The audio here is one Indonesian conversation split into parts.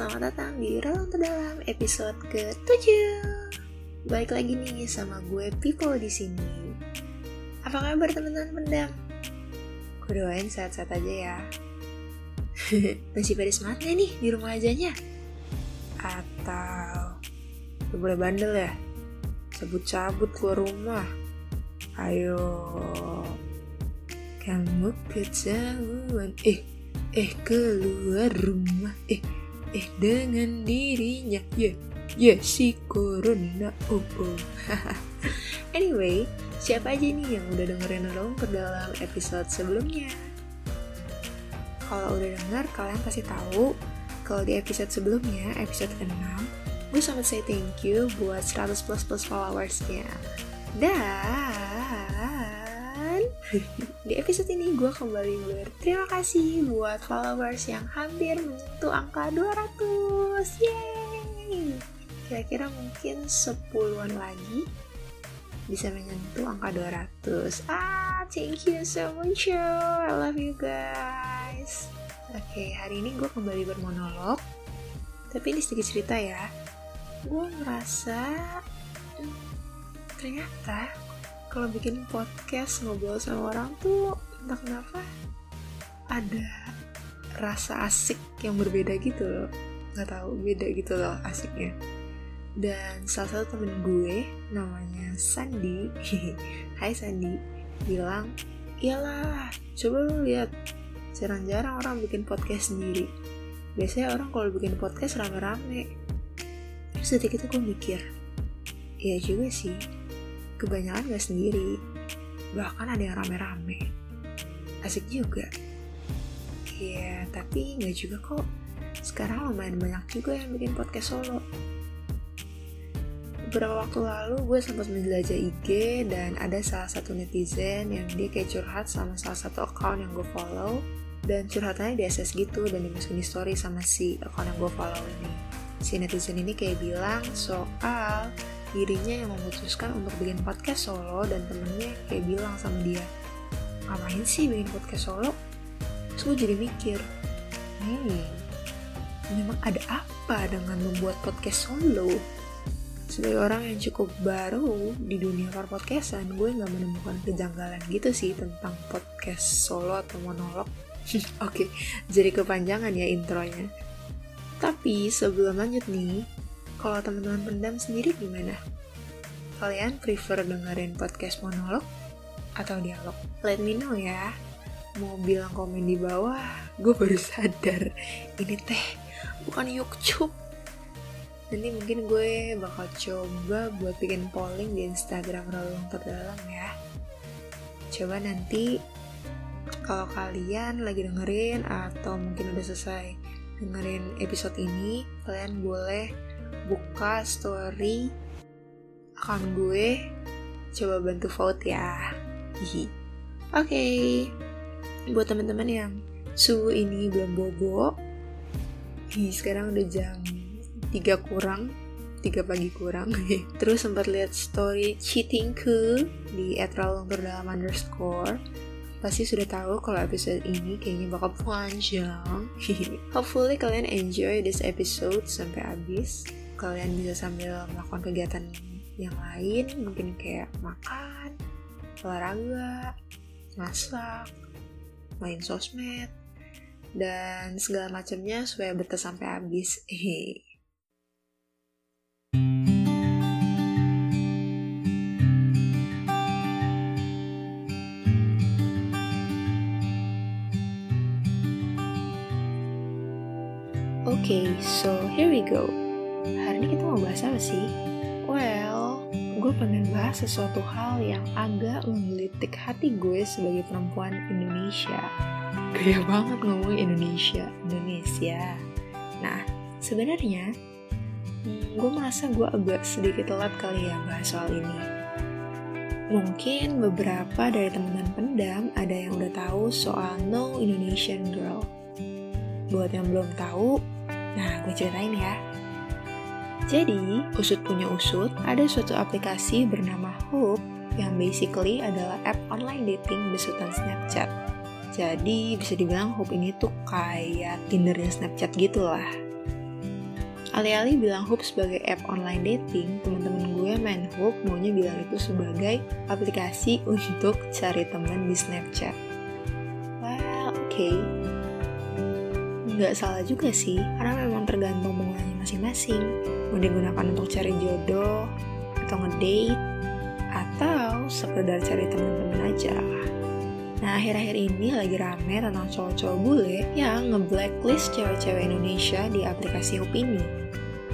selamat datang di Relang Terdalam episode ke-7 Balik lagi nih sama gue Pipo di sini. Apa kabar teman-teman pendam? Gue doain sehat-sehat aja ya Masih pada semangat nih di rumah ajanya? Atau Udah boleh bandel ya? Cabut-cabut keluar rumah Ayo Kamu kejauhan Eh eh keluar rumah eh eh dengan dirinya. Ya ya yeah, si corona oh anyway siapa aja nih yang udah dengerin dong ke dalam episode sebelumnya? Kalau udah denger kalian pasti tahu kalau di episode sebelumnya episode 6 gue sempat say thank you buat 100 plus plus followersnya. Dan di episode ini gue kembali berterima kasih buat followers yang hampir menyentuh angka 200 Yeay. Kira-kira mungkin 10-an lagi bisa menyentuh angka 200 Ah, thank you so much I love you guys. Oke, okay, hari ini gue kembali bermonolog. Tapi ini sedikit cerita ya. Gue merasa hmm, Ternyata kalau bikin podcast ngobrol sama orang tuh entah kenapa ada rasa asik yang berbeda gitu loh. Nggak tahu beda gitu loh asiknya. Dan salah satu temen gue namanya Sandi Hai Sandi bilang iyalah coba lu lihat jarang-jarang orang bikin podcast sendiri. Biasanya orang kalau bikin podcast rame-rame. Terus detik itu gue mikir iya juga sih kebanyakan gak sendiri. Bahkan ada yang rame-rame. Asik juga. Ya tapi nggak juga kok. Sekarang lumayan banyak juga yang bikin podcast solo. Beberapa waktu lalu gue sempat menjelajah IG dan ada salah satu netizen yang dia kayak curhat sama salah satu account yang gue follow. Dan curhatannya di SS gitu dan dimasukin di story sama si account yang gue follow ini. Si netizen ini kayak bilang soal dirinya yang memutuskan untuk bikin podcast solo dan temennya kayak bilang sama dia ngapain sih bikin podcast solo? Terus gue jadi mikir hmm memang ada apa dengan membuat podcast solo? Sebagai orang yang cukup baru di dunia podcastan gue nggak menemukan kejanggalan gitu sih tentang podcast solo atau monolog. Oke okay, jadi kepanjangan ya intronya. Tapi sebelum lanjut nih kalau teman-teman pendam sendiri gimana? Kalian prefer dengerin podcast monolog atau dialog? Let me know ya. Mau bilang komen di bawah, gue baru sadar ini teh bukan YouTube. Nanti mungkin gue bakal coba buat bikin polling di Instagram Relung Terdalam ya. Coba nanti kalau kalian lagi dengerin atau mungkin udah selesai dengerin episode ini, kalian boleh buka story akun gue. Coba bantu vote ya. Oke. Okay. buat teman-teman yang subuh ini belum bobo Hi, sekarang udah jam 3 kurang 3 pagi kurang. Terus sempat lihat story cheatingku di @ralong terdalam underscore. Pasti sudah tahu kalau episode ini kayaknya bakal panjang. Hopefully kalian enjoy this episode sampai habis kalian bisa sambil melakukan kegiatan yang lain mungkin kayak makan olahraga masak main sosmed dan segala macamnya supaya betah sampai habis. Hehe Okay, so here we go mau bahas apa sih? Well, gue pengen bahas sesuatu hal yang agak menggelitik hati gue sebagai perempuan Indonesia. Gaya banget ngomong Indonesia, Indonesia. Nah, sebenarnya hmm, gue merasa gue agak sedikit telat kali ya bahas soal ini. Mungkin beberapa dari teman-teman pendam ada yang udah tahu soal No Indonesian Girl. Buat yang belum tahu, nah gue ceritain ya. Jadi, Usut punya Usut, ada suatu aplikasi bernama Hope yang basically adalah app online dating besutan Snapchat. Jadi, bisa dibilang Hope ini tuh kayak Tindernya Snapchat gitu lah. Alih-alih bilang Hoop sebagai app online dating, teman-teman gue main Hoop maunya bilang itu sebagai aplikasi untuk cari teman di Snapchat. Well, oke. Okay. Nggak salah juga sih, karena memang tergantung penggunanya masing-masing. Mau digunakan untuk cari jodoh, atau ngedate, atau sekedar cari teman-teman aja. Nah, akhir-akhir ini lagi rame tentang cowok-cowok bule yang nge-blacklist cewek-cewek Indonesia di aplikasi Hoop ini.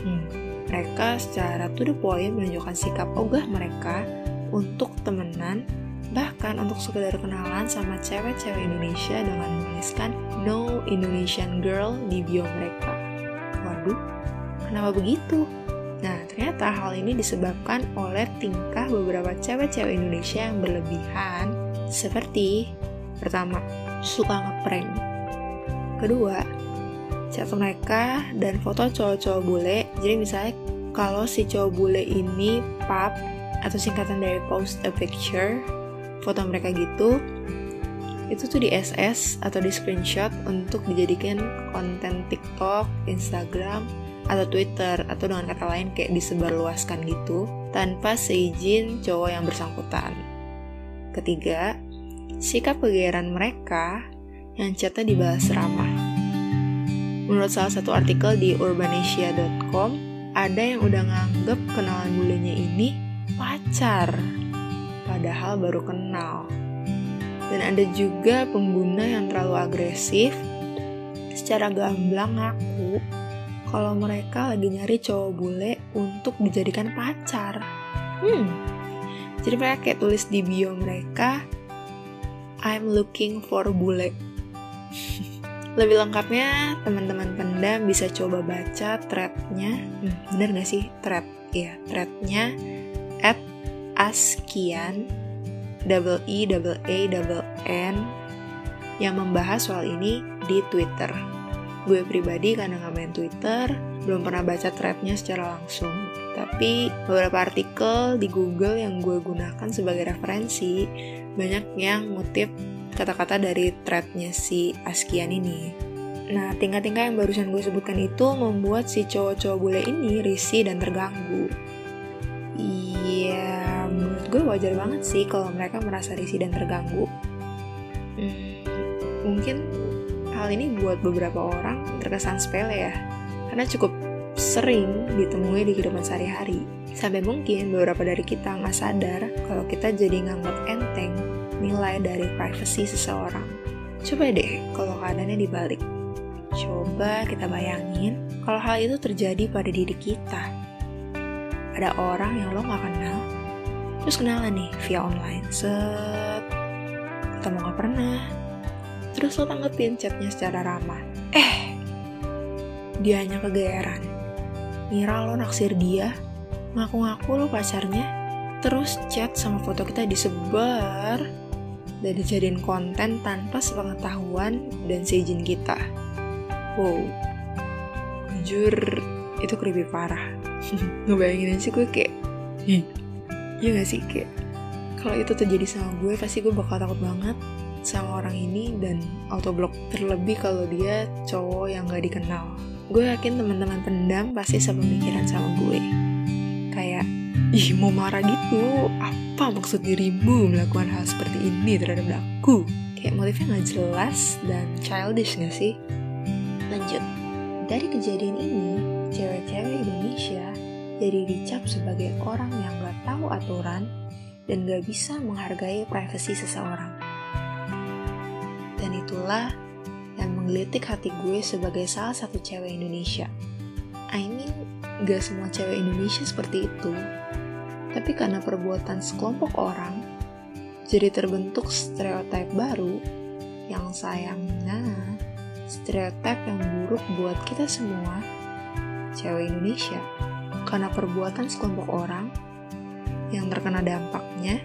Hmm, mereka secara to the point menunjukkan sikap ogah mereka untuk temenan, bahkan untuk sekedar kenalan sama cewek-cewek Indonesia dengan menuliskan No Indonesian Girl di bio mereka. Waduh, kenapa begitu? Nah, ternyata hal ini disebabkan oleh tingkah beberapa cewek-cewek Indonesia yang berlebihan seperti pertama, suka ngeprank. Kedua, chat mereka dan foto cowok-cowok bule. Jadi misalnya kalau si cowok bule ini pap atau singkatan dari post a picture, foto mereka gitu, itu tuh di SS atau di screenshot untuk dijadikan konten TikTok, Instagram, atau Twitter atau dengan kata lain kayak disebarluaskan gitu tanpa seizin cowok yang bersangkutan. Ketiga, sikap kegeeran mereka yang chatnya dibalas ramah. Menurut salah satu artikel di urbanesia.com, ada yang udah nganggep kenalan bulenya ini pacar, padahal baru kenal. Dan ada juga pengguna yang terlalu agresif, secara gamblang ngaku kalau mereka lagi nyari cowok bule untuk dijadikan pacar. Hmm, jadi mereka kayak tulis di bio mereka, I'm looking for bule. Lebih lengkapnya, teman-teman pendam bisa coba baca threadnya. Hmm, bener gak sih? Thread, ya threadnya at askian double e double a double n yang membahas soal ini di Twitter. Gue pribadi karena nggak main Twitter, belum pernah baca threadnya secara langsung. Tapi beberapa artikel di Google yang gue gunakan sebagai referensi banyak yang ngutip kata-kata dari threadnya si Askian ini. Nah, tingkah-tingkah yang barusan gue sebutkan itu membuat si cowok-cowok bule ini risih dan terganggu. Iya, menurut gue wajar banget sih kalau mereka merasa risih dan terganggu. Hmm, mungkin hal ini buat beberapa orang terkesan sepele ya, karena cukup sering ditemui di kehidupan sehari-hari. Sampai mungkin beberapa dari kita nggak sadar kalau kita jadi nganggap enteng nilai dari privasi seseorang. Coba deh kalau keadaannya dibalik. Coba kita bayangin kalau hal itu terjadi pada diri kita. Ada orang yang lo gak kenal, terus kenalan nih via online, set, ketemu gak pernah, terus lo tanggepin chatnya secara ramah. Eh, dia hanya kegeeran. Ngira lo naksir dia, ngaku-ngaku lo pacarnya, terus chat sama foto kita disebar dan dijadiin konten tanpa sepengetahuan dan seizin kita. Wow, jujur itu creepy parah. Ngebayangin aja gue kayak, iya gak sih kayak kalau itu terjadi sama gue pasti gue bakal takut banget sama orang ini dan autoblok terlebih kalau dia cowok yang gak dikenal. Gue yakin teman-teman pendam pasti sepemikiran sama gue. Kayak ih mau marah gitu? Apa maksud dirimu melakukan hal seperti ini terhadap aku? Kayak motifnya nggak jelas dan childish gak sih? Lanjut. Dari kejadian ini cewek-cewek Indonesia jadi dicap sebagai orang yang gak tahu aturan dan gak bisa menghargai privasi seseorang dan itulah yang menggelitik hati gue sebagai salah satu cewek Indonesia I mean gak semua cewek Indonesia seperti itu. Tapi karena perbuatan sekelompok orang, jadi terbentuk stereotip baru yang sayangnya stereotip yang buruk buat kita semua, cewek Indonesia. Karena perbuatan sekelompok orang yang terkena dampaknya,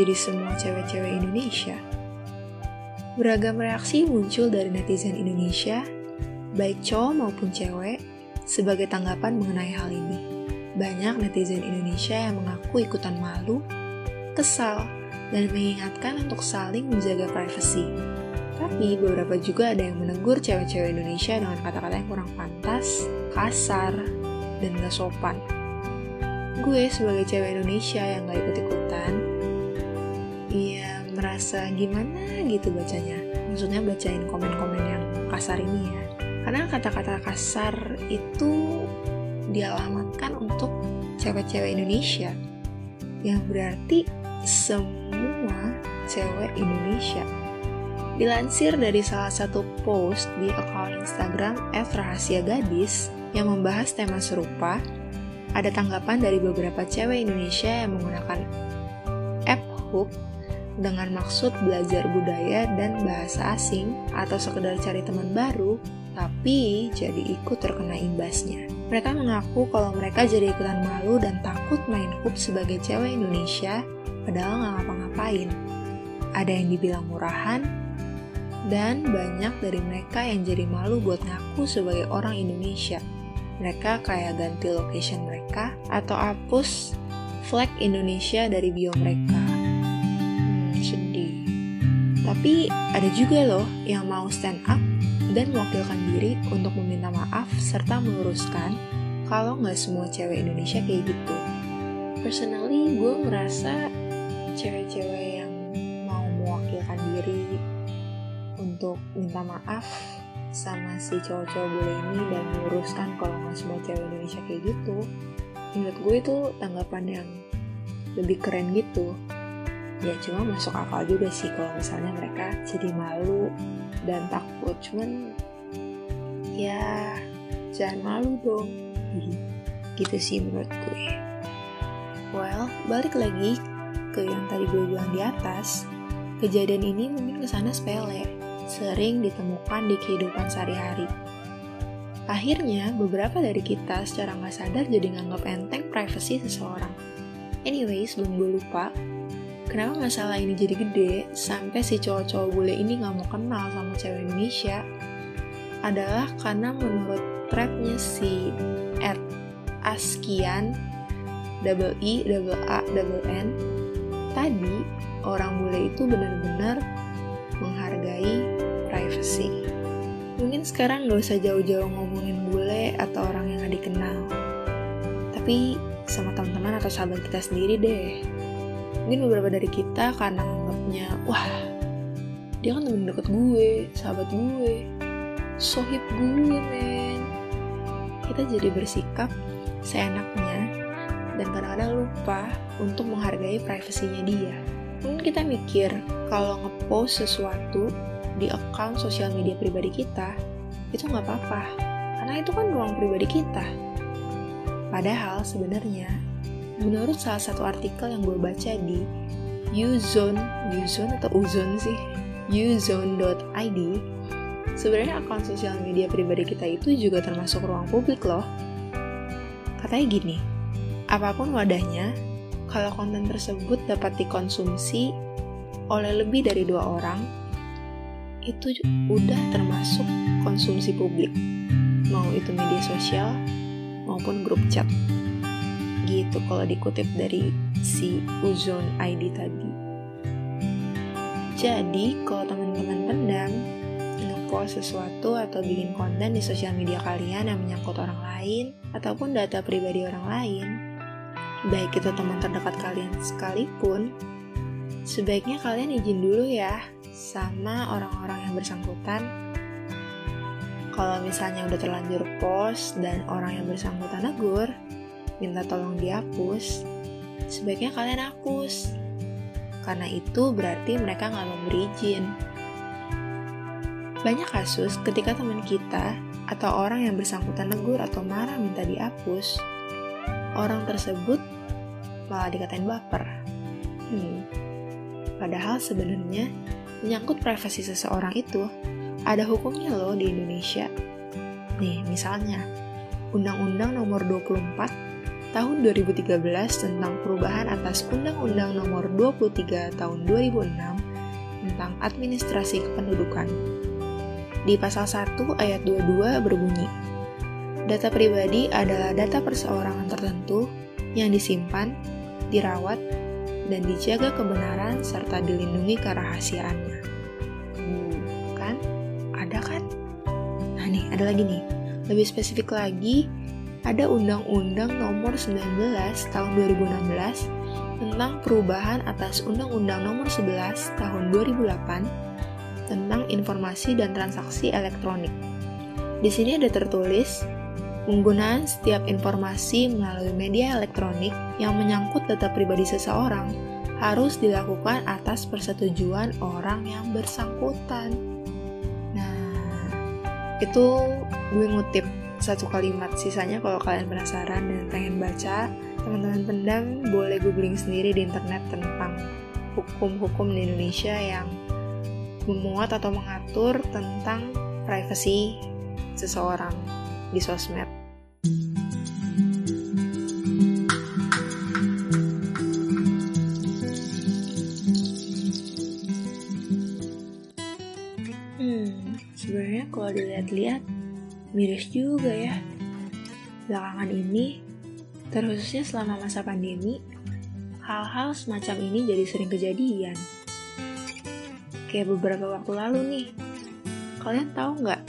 jadi semua cewek-cewek Indonesia. Beragam reaksi muncul dari netizen Indonesia, baik cowok maupun cewek, sebagai tanggapan mengenai hal ini, banyak netizen Indonesia yang mengaku ikutan malu, kesal, dan mengingatkan untuk saling menjaga privasi. Tapi beberapa juga ada yang menegur cewek-cewek Indonesia dengan kata-kata yang kurang pantas, kasar, dan gak sopan. Gue sebagai cewek Indonesia yang gak ikut-ikutan, ya merasa gimana gitu bacanya. Maksudnya bacain komen-komen yang kasar ini ya. Karena kata-kata kasar itu dialamatkan untuk cewek-cewek Indonesia. Yang berarti semua cewek Indonesia Dilansir dari salah satu post di akun Instagram @rahasia_gadis yang membahas tema serupa, ada tanggapan dari beberapa cewek Indonesia yang menggunakan app Hook dengan maksud belajar budaya dan bahasa asing atau sekedar cari teman baru, tapi jadi ikut terkena imbasnya. Mereka mengaku kalau mereka jadi ikutan malu dan takut main hook sebagai cewek Indonesia, padahal nggak ngapa-ngapain. Ada yang dibilang murahan, dan banyak dari mereka yang jadi malu buat ngaku sebagai orang Indonesia. Mereka kayak ganti location mereka atau hapus flag Indonesia dari bio mereka. Tapi ada juga loh yang mau stand up dan mewakilkan diri untuk meminta maaf serta meluruskan kalau nggak semua cewek Indonesia kayak gitu. Personally, gue merasa cewek-cewek yang mau mewakilkan diri untuk minta maaf sama si cowok-cowok bule ini dan meluruskan kalau nggak semua cewek Indonesia kayak gitu menurut gue itu tanggapan yang lebih keren gitu ya cuma masuk akal juga sih kalau misalnya mereka jadi malu dan takut. Cuman ya jangan malu dong. Gitu sih menurut gue. Well balik lagi ke yang tadi gue bilang di atas. Kejadian ini mungkin ke sana sepele. Sering ditemukan di kehidupan sehari-hari. Akhirnya, beberapa dari kita secara nggak sadar jadi nganggap enteng privasi seseorang. Anyway, sebelum gue lupa, kenapa masalah ini jadi gede sampai si cowok-cowok bule ini nggak mau kenal sama cewek Indonesia? Adalah karena menurut threadnya si Ed Askian double I double A double N tadi orang bule itu benar-benar menghargai privacy. Mungkin sekarang gak usah jauh-jauh ngomongin bule atau orang yang gak dikenal. Tapi sama teman-teman atau sahabat kita sendiri deh. Mungkin beberapa dari kita karena anggapnya, wah, dia kan temen deket gue, sahabat gue, sohib gue, men. Kita jadi bersikap seenaknya dan kadang-kadang lupa untuk menghargai privasinya dia. Mungkin kita mikir kalau ngepost sesuatu di account sosial media pribadi kita, itu nggak apa-apa, karena itu kan ruang pribadi kita. Padahal sebenarnya, menurut salah satu artikel yang gue baca di Uzone, Uzone atau Uzone sih, uzone.id, sebenarnya akun sosial media pribadi kita itu juga termasuk ruang publik loh. Katanya gini, apa pun wadahnya, kalau konten tersebut dapat dikonsumsi oleh lebih dari dua orang, itu udah termasuk konsumsi publik, mau itu media sosial maupun grup chat. Gitu kalau dikutip dari si Uzon ID tadi. Jadi, kalau teman-teman pendam ngepost sesuatu atau bikin konten di sosial media kalian yang menyangkut orang lain ataupun data pribadi orang lain, baik itu teman terdekat kalian sekalipun, sebaiknya kalian izin dulu ya sama orang-orang yang bersangkutan. Kalau misalnya udah terlanjur post dan orang yang bersangkutan negur, minta tolong dihapus, sebaiknya kalian hapus. Karena itu berarti mereka nggak memberi izin. Banyak kasus ketika teman kita atau orang yang bersangkutan negur atau marah minta dihapus, orang tersebut malah dikatain baper. Hmm. Padahal sebenarnya menyangkut privasi seseorang itu ada hukumnya loh di Indonesia. Nih, misalnya Undang-Undang Nomor 24 Tahun 2013 tentang perubahan atas Undang-Undang Nomor 23 Tahun 2006 tentang administrasi kependudukan. Di pasal 1 ayat 22 berbunyi, Data pribadi adalah data perseorangan tertentu yang disimpan, dirawat, dan dijaga kebenaran serta dilindungi kerahasiaannya. Hmm, ada lagi nih. Lebih spesifik lagi, ada Undang-Undang Nomor 19 Tahun 2016 tentang perubahan atas Undang-Undang Nomor 11 Tahun 2008 tentang informasi dan transaksi elektronik. Di sini ada tertulis penggunaan setiap informasi melalui media elektronik yang menyangkut data pribadi seseorang harus dilakukan atas persetujuan orang yang bersangkutan. Nah, itu gue ngutip satu kalimat sisanya kalau kalian penasaran dan pengen baca teman-teman pendam boleh googling sendiri di internet tentang hukum-hukum di Indonesia yang memuat atau mengatur tentang privasi seseorang di sosmed. Miris juga ya. Belakangan ini Terkhususnya selama masa pandemi, hal-hal semacam ini jadi sering kejadian. Kayak beberapa waktu lalu nih, kalian tahu nggak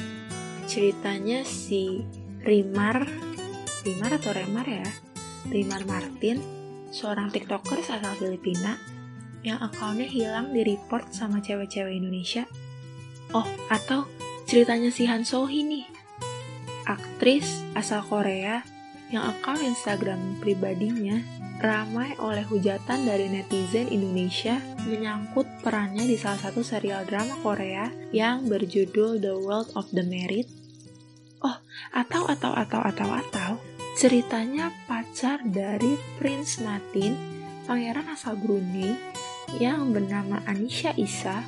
ceritanya si Rimar, Rimar atau Remar ya? Rimar Martin, seorang tiktoker asal Filipina, yang akunnya hilang di report sama cewek-cewek Indonesia. Oh, atau ceritanya si Han Sohee nih, aktris asal Korea yang akun Instagram pribadinya ramai oleh hujatan dari netizen Indonesia menyangkut perannya di salah satu serial drama Korea yang berjudul The World of the Married. Oh, atau atau atau atau atau ceritanya pacar dari Prince Martin, pangeran asal Brunei yang bernama Anisha Isa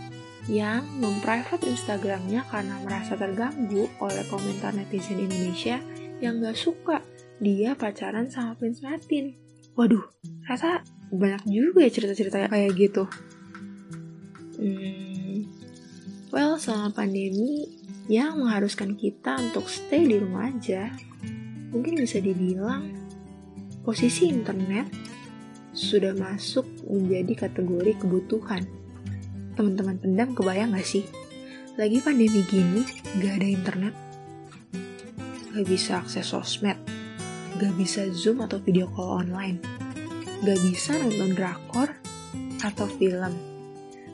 yang memprivate Instagramnya karena merasa terganggu oleh komentar netizen Indonesia yang gak suka dia pacaran sama Prince Martin. Waduh, rasa banyak juga ya cerita-cerita kayak gitu. Hmm, well, selama pandemi yang mengharuskan kita untuk stay di rumah aja, mungkin bisa dibilang posisi internet sudah masuk menjadi kategori kebutuhan. Teman-teman pendam kebayang gak sih? Lagi pandemi gini, gak ada internet, gak bisa akses sosmed, gak bisa Zoom atau video call online, gak bisa nonton drakor atau film,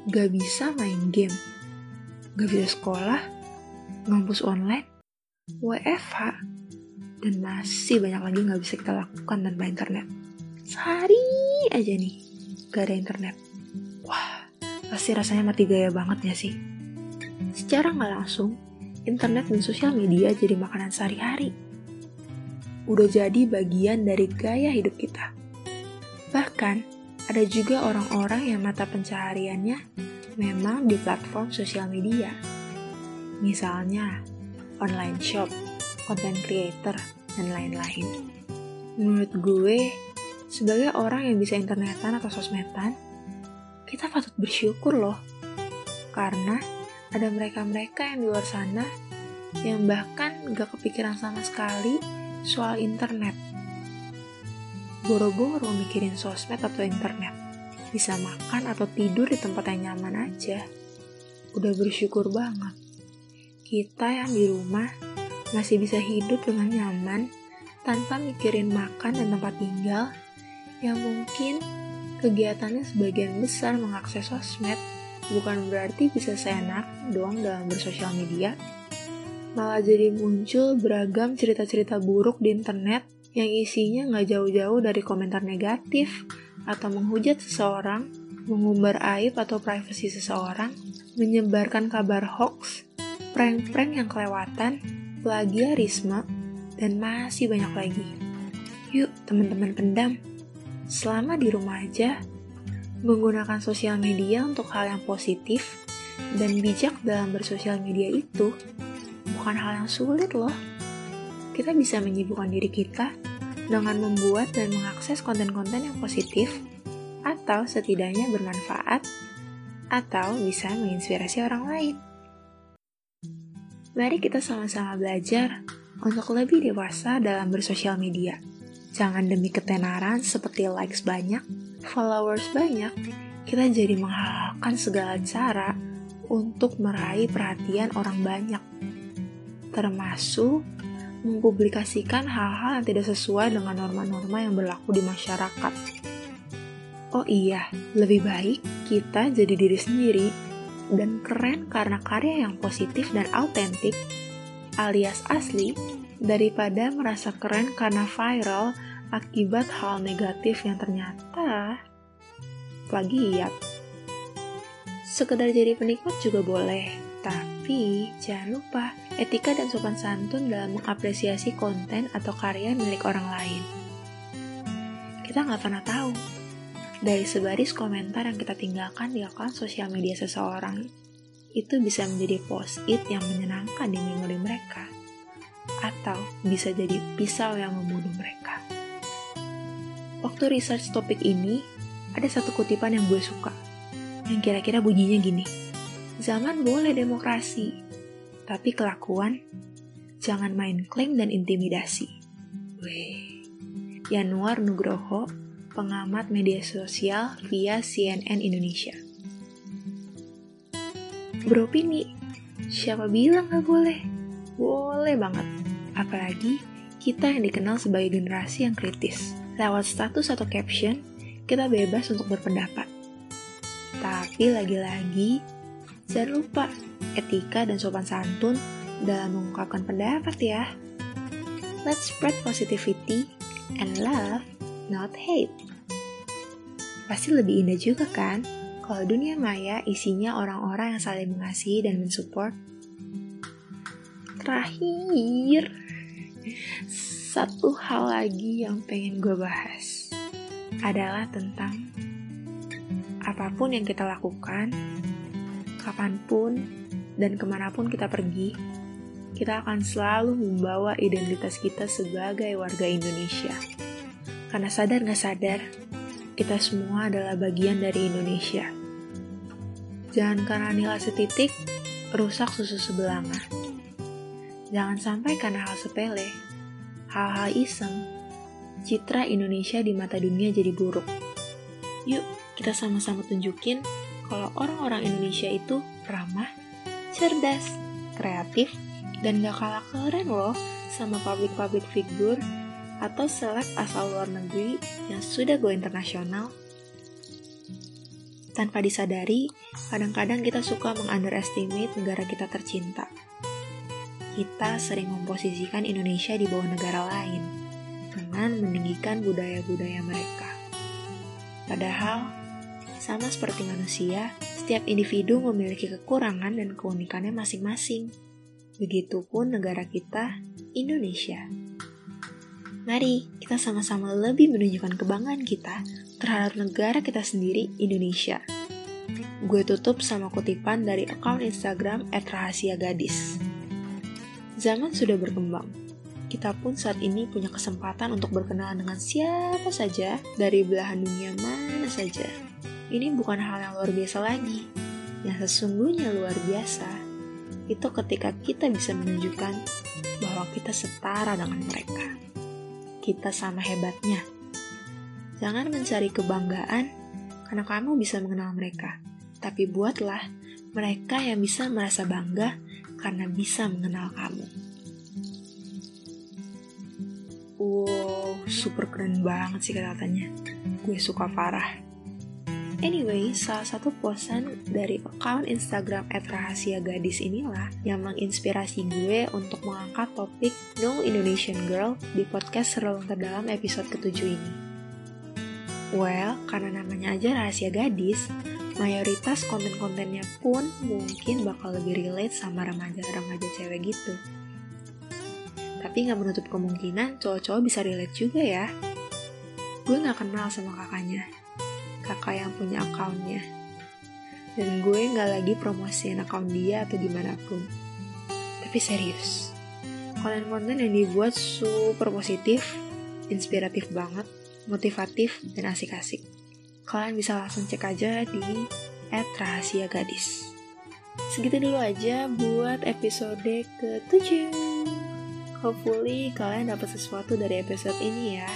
gak bisa main game, gak bisa sekolah, ngampus online, WFH, dan masih banyak lagi gak bisa kita lakukan tanpa internet. Sehari aja nih, gak ada internet. Pasti rasanya mati gaya banget ya sih? Secara nggak langsung, internet dan sosial media jadi makanan sehari-hari udah jadi bagian dari gaya hidup kita. Bahkan, ada juga orang-orang yang mata pencahariannya memang di platform sosial media. Misalnya, online shop, content creator, dan lain-lain. Menurut gue, sebagai orang yang bisa internetan atau sosmedan, kita patut bersyukur loh. Karena ada mereka-mereka yang di luar sana yang bahkan gak kepikiran sama sekali soal internet. Boro-boro mikirin sosmed atau internet. Bisa makan atau tidur di tempat yang nyaman aja. Udah bersyukur banget. Kita yang di rumah masih bisa hidup dengan nyaman tanpa mikirin makan dan tempat tinggal yang mungkin kegiatannya sebagian besar mengakses sosmed. Bukan berarti bisa seenak doang dalam bersosial media. Malah jadi muncul beragam cerita-cerita buruk di internet yang isinya nggak jauh-jauh dari komentar negatif atau menghujat seseorang, mengumbar aib atau privasi seseorang, menyebarkan kabar hoax, prank-prank yang kelewatan, plagiarisme, dan masih banyak lagi. Yuk teman-teman pendam, selama di rumah aja, menggunakan sosial media untuk hal yang positif dan bijak dalam bersosial media itu bukan hal yang sulit loh. Kita bisa menyibukkan diri kita dengan membuat dan mengakses konten-konten yang positif atau setidaknya bermanfaat atau bisa menginspirasi orang lain. Mari kita sama-sama belajar untuk lebih dewasa dalam bersosial media. Jangan demi ketenaran seperti likes banyak, followers banyak, kita jadi menghalalkan segala cara untuk meraih perhatian orang banyak termasuk mempublikasikan hal-hal yang tidak sesuai dengan norma-norma yang berlaku di masyarakat. Oh iya, lebih baik kita jadi diri sendiri dan keren karena karya yang positif dan autentik alias asli daripada merasa keren karena viral akibat hal negatif yang ternyata plagiat. Sekedar jadi penikmat juga boleh, tapi jangan lupa etika dan sopan santun dalam mengapresiasi konten atau karya milik orang lain. Kita nggak pernah tahu dari sebaris komentar yang kita tinggalkan di akun sosial media seseorang itu bisa menjadi post-it yang menyenangkan di memori mereka atau bisa jadi pisau yang membunuh mereka. Waktu research topik ini, ada satu kutipan yang gue suka yang kira-kira bunyinya gini. Zaman boleh demokrasi, tapi kelakuan jangan main klaim dan intimidasi. Weh. Yanuar Nugroho, pengamat media sosial via CNN Indonesia. Beropini, siapa bilang gak boleh? Boleh banget. Apalagi kita yang dikenal sebagai generasi yang kritis. Lewat status atau caption, kita bebas untuk berpendapat. Tapi lagi-lagi, jangan lupa etika dan sopan santun dalam mengungkapkan pendapat ya. Let's spread positivity and love, not hate. Pasti lebih indah juga kan kalau dunia maya isinya orang-orang yang saling mengasihi dan mensupport. Terakhir, satu hal lagi yang pengen gue bahas adalah tentang apa pun yang kita lakukan, kapan pun dan ke mana pun kita pergi, kita akan selalu membawa identitas kita sebagai warga Indonesia. Karena sadar gak sadar, kita semua adalah bagian dari Indonesia. Jangan karena nilai setitik, rusak susu sebelanga. Jangan sampai karena hal sepele, hal-hal iseng, citra Indonesia di mata dunia jadi buruk. Yuk, kita sama-sama tunjukin kalau orang-orang Indonesia itu ramah, cerdas, kreatif, dan gak kalah keren loh sama public-public figure atau seleb asal luar negeri yang sudah go internasional. Tanpa disadari, kadang-kadang kita suka mengunderestimate negara kita tercinta. Kita sering memposisikan Indonesia di bawah negara lain dengan meninggikan budaya-budaya mereka. Padahal, sama seperti manusia, setiap individu memiliki kekurangan dan keunikannya masing-masing. Begitupun negara kita, Indonesia. Mari kita sama-sama lebih menunjukkan kebanggaan kita terhadap negara kita sendiri, Indonesia. Gue tutup sama kutipan dari akun Instagram @rahasiagadis. Zaman sudah berkembang. Kita pun saat ini punya kesempatan untuk berkenalan dengan siapa saja dari belahan dunia mana saja. Ini bukan hal yang luar biasa lagi. Yang sesungguhnya luar biasa itu ketika kita bisa menunjukkan bahwa kita setara dengan mereka. Kita sama hebatnya. Jangan mencari kebanggaan karena kamu bisa mengenal mereka, tapi buatlah mereka yang bisa merasa bangga karena bisa mengenal kamu. Wow, super keren banget sih katanya. Gue suka parah. Anyway, salah satu posan dari account Instagram @rahasia_gadis inilah yang menginspirasi gue untuk mengangkat topik No Indonesian Girl di podcast Serelung Terdalam episode ketujuh ini. Well, karena namanya aja rahasia gadis, mayoritas konten-kontennya pun mungkin bakal lebih relate sama remaja-remaja cewek gitu. Tapi nggak menutup kemungkinan cowok-cowok bisa relate juga ya. Gue nggak kenal sama kakaknya, kakak yang punya akunnya. Dan gue nggak lagi promosiin akun dia atau gimana pun. Tapi serius, konten-konten yang dibuat super positif, inspiratif banget, motivatif, dan asik-asik. Kalian bisa langsung cek aja di rahasia gadis. Segitu dulu aja buat episode ke-7. Hopefully kalian dapat sesuatu dari episode ini ya.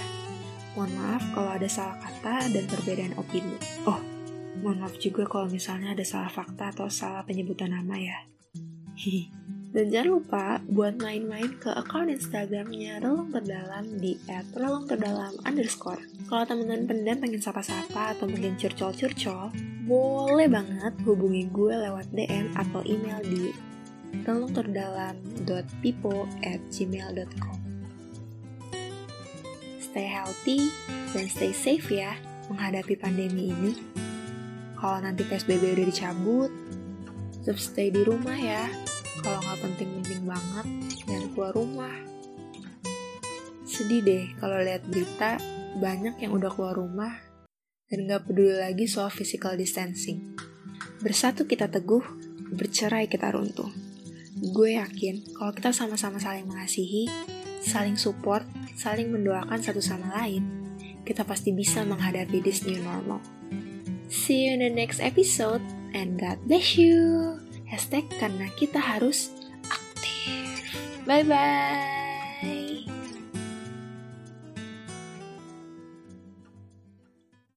Mohon maaf kalau ada salah kata dan perbedaan opini. Oh, mohon maaf juga kalau misalnya ada salah fakta atau salah penyebutan nama ya. Hihi. Dan jangan lupa buat main-main ke account Instagramnya Relung Terdalam di @relungterdalam underscore. Kalau teman-teman pendam pengen sapa-sapa atau pengen curcol-curcol, boleh banget hubungi gue lewat DM atau email di relungterdalam.pipo at gmail.com Stay healthy dan stay safe ya menghadapi pandemi ini. Kalau nanti PSBB udah dicabut, tetap stay di rumah ya kalau nggak penting-penting banget jangan keluar rumah. Sedih deh kalau lihat berita banyak yang udah keluar rumah dan nggak peduli lagi soal physical distancing. Bersatu kita teguh bercerai kita runtuh. Gue yakin kalau kita sama-sama saling mengasihi saling support saling mendoakan satu sama lain kita pasti bisa menghadapi this new normal. See you in the next episode and God bless you hashtag karena kita harus aktif. Bye bye.